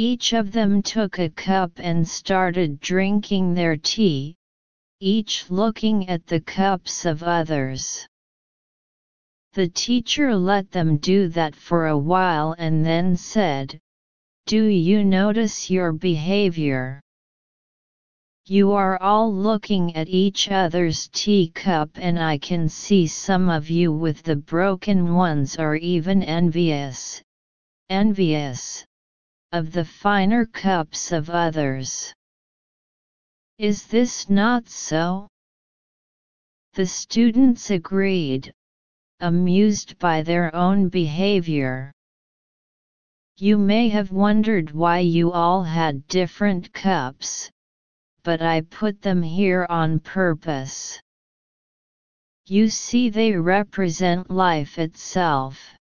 Each of them took a cup and started drinking their tea, each looking at the cups of others. The teacher let them do that for a while and then said, Do you notice your behavior? You are all looking at each other's teacup and I can see some of you with the broken ones are even envious, envious, of the finer cups of others. Is this not so? The students agreed, amused by their own behavior. You may have wondered why you all had different cups, but I put them here on purpose. You see, they represent life itself.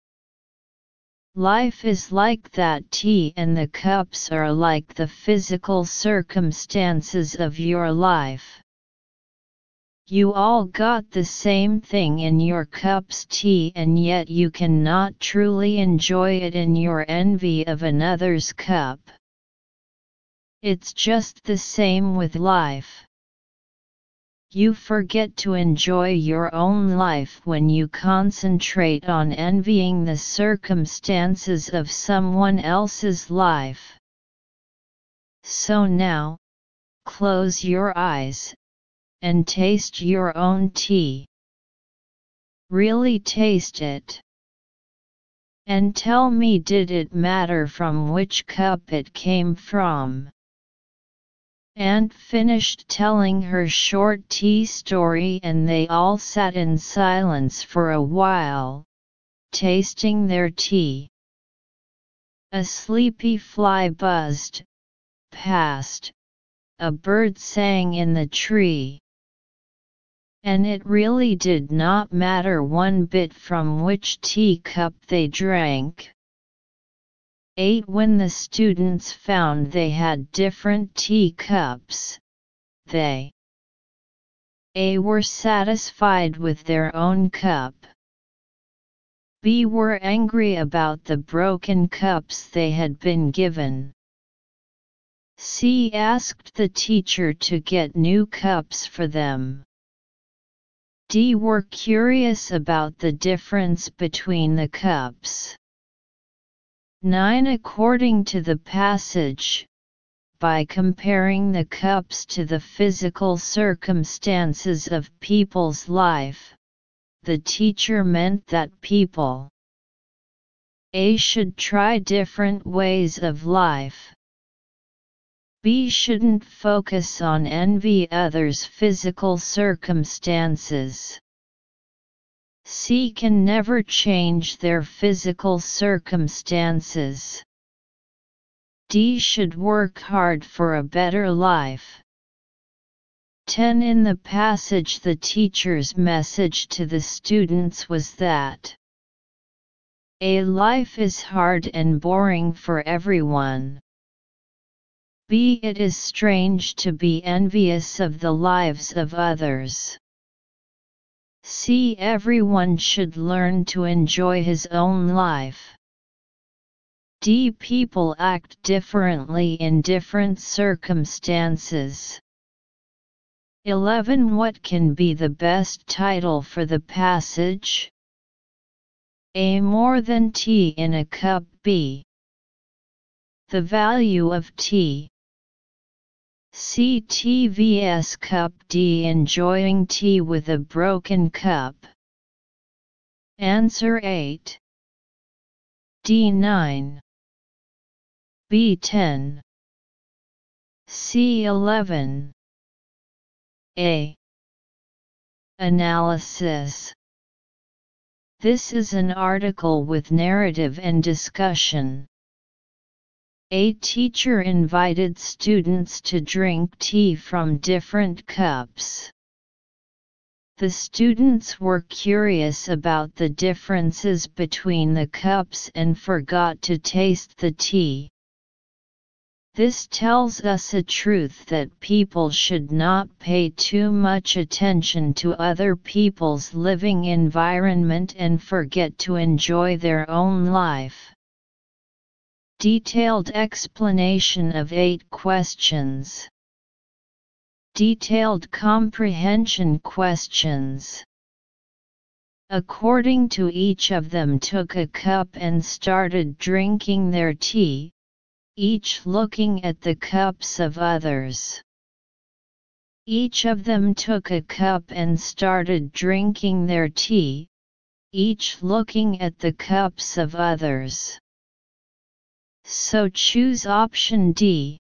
Life is like that tea, and the cups are like the physical circumstances of your life. You all got the same thing in your cup's tea and yet you cannot truly enjoy it in your envy of another's cup. It's just the same with life. You forget to enjoy your own life when you concentrate on envying the circumstances of someone else's life. So now, close your eyes and taste your own tea. Really taste it. And tell me did it matter from which cup it came from? Aunt finished telling her short tea story and they all sat in silence for a while, tasting their tea. A sleepy fly buzzed past, a bird sang in the tree. And it really did not matter one bit from which teacup they drank. 8 When the students found they had different teacups, they A were satisfied with their own cup. B were angry about the broken cups they had been given. C asked the teacher to get new cups for them. D were curious about the difference between the cups. 9 According to the passage, by comparing the cups to the physical circumstances of people's life, the teacher meant that people A should try different ways of life. B shouldn't focus on envy others' physical circumstances. C can never change their physical circumstances. D should work hard for a better life. 10 In the passage, the teacher's message to the students was that A life is hard and boring for everyone. B. It is strange to be envious of the lives of others. C. Everyone should learn to enjoy his own life. D. People act differently in different circumstances. 11. What can be the best title for the passage? A. More than tea in a cup. B. The value of tea. CTVS Cup D Enjoying tea with a broken cup. Answer 8. D9. B10. C11. A. Analysis This is an article with narrative and discussion. A teacher invited students to drink tea from different cups. The students were curious about the differences between the cups and forgot to taste the tea. This tells us a truth that people should not pay too much attention to other people's living environment and forget to enjoy their own life. Detailed explanation of 8 questions. Detailed comprehension questions. According to each of them took a cup and started drinking their tea, each looking at the cups of others. Each of them took a cup and started drinking their tea, each looking at the cups of others. So choose option D.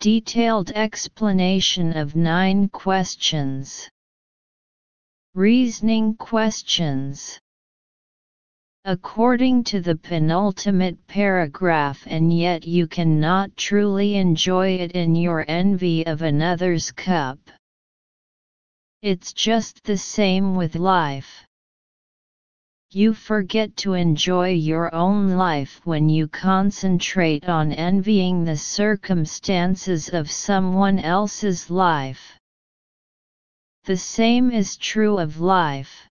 Detailed explanation of 9 questions. Reasoning questions. According to the penultimate paragraph, and yet you cannot truly enjoy it in your envy of another's cup. It's just the same with life. You forget to enjoy your own life when you concentrate on envying the circumstances of someone else's life. The same is true of life.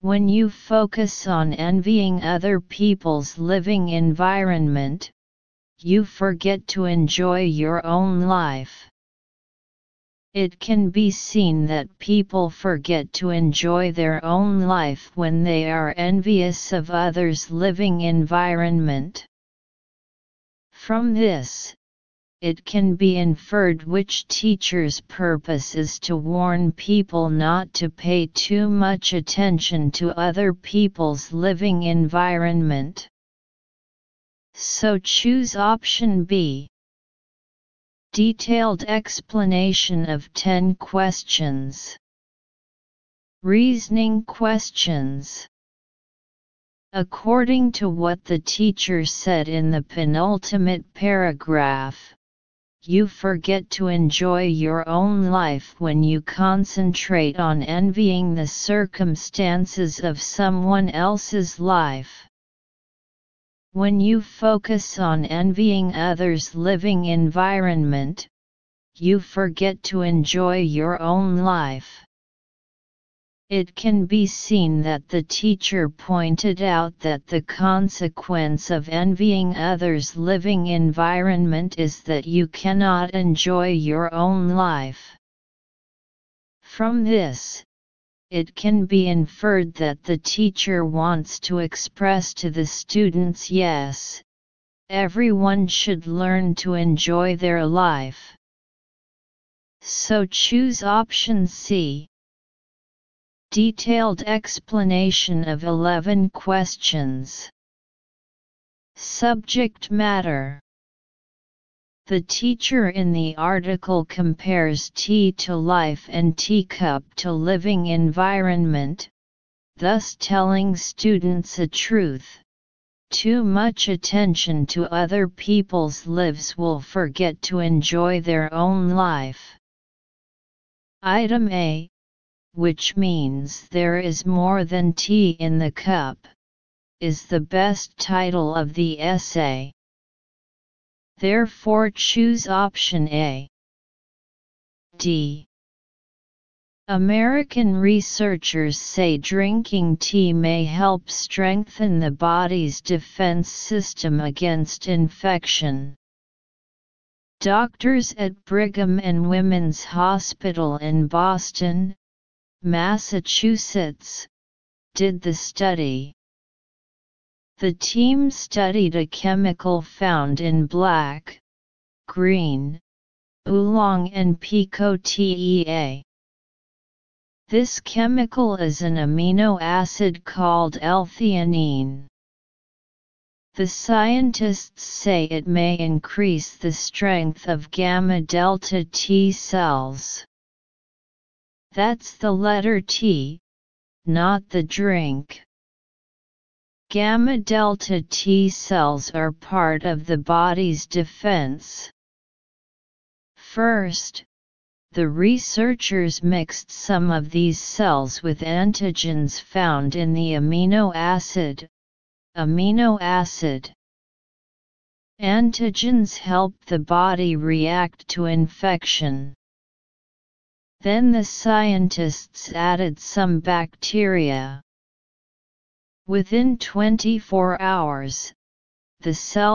When you focus on envying other people's living environment, you forget to enjoy your own life. It can be seen that people forget to enjoy their own life when they are envious of others' living environment. From this, it can be inferred which teacher's purpose is to warn people not to pay too much attention to other people's living environment. So choose option B. Detailed explanation of 10 questions. Reasoning questions. According to what the teacher said in the penultimate paragraph, you forget to enjoy your own life when you concentrate on envying the circumstances of someone else's life. When you focus on envying others' living environment, you forget to enjoy your own life. It can be seen that the teacher pointed out that the consequence of envying others' living environment is that you cannot enjoy your own life. From this, it can be inferred that the teacher wants to express to the students yes, everyone should learn to enjoy their life. So choose option C. Detailed explanation of 11 questions. Subject matter the teacher in the article compares tea to life and teacup to living environment, thus telling students a truth. Too much attention to other people's lives will forget to enjoy their own life. Item A, which means there is more than tea in the cup, is the best title of the essay. Therefore choose option A. D. American researchers say drinking tea may help strengthen the body's defense system against infection. Doctors at Brigham and Women's Hospital in Boston, Massachusetts, did the study. The team studied a chemical found in black, green, oolong and pekoe tea. This chemical is an amino acid called L-theanine. The scientists say it may increase the strength of gamma-delta T cells. That's the letter T, not the drink. Gamma delta T cells are part of the body's defense. First, the researchers mixed some of these cells with antigens found in the amino acid, amino acid. Antigens help the body react to infection. Then the scientists added some bacteria. Within 24 hours, the cell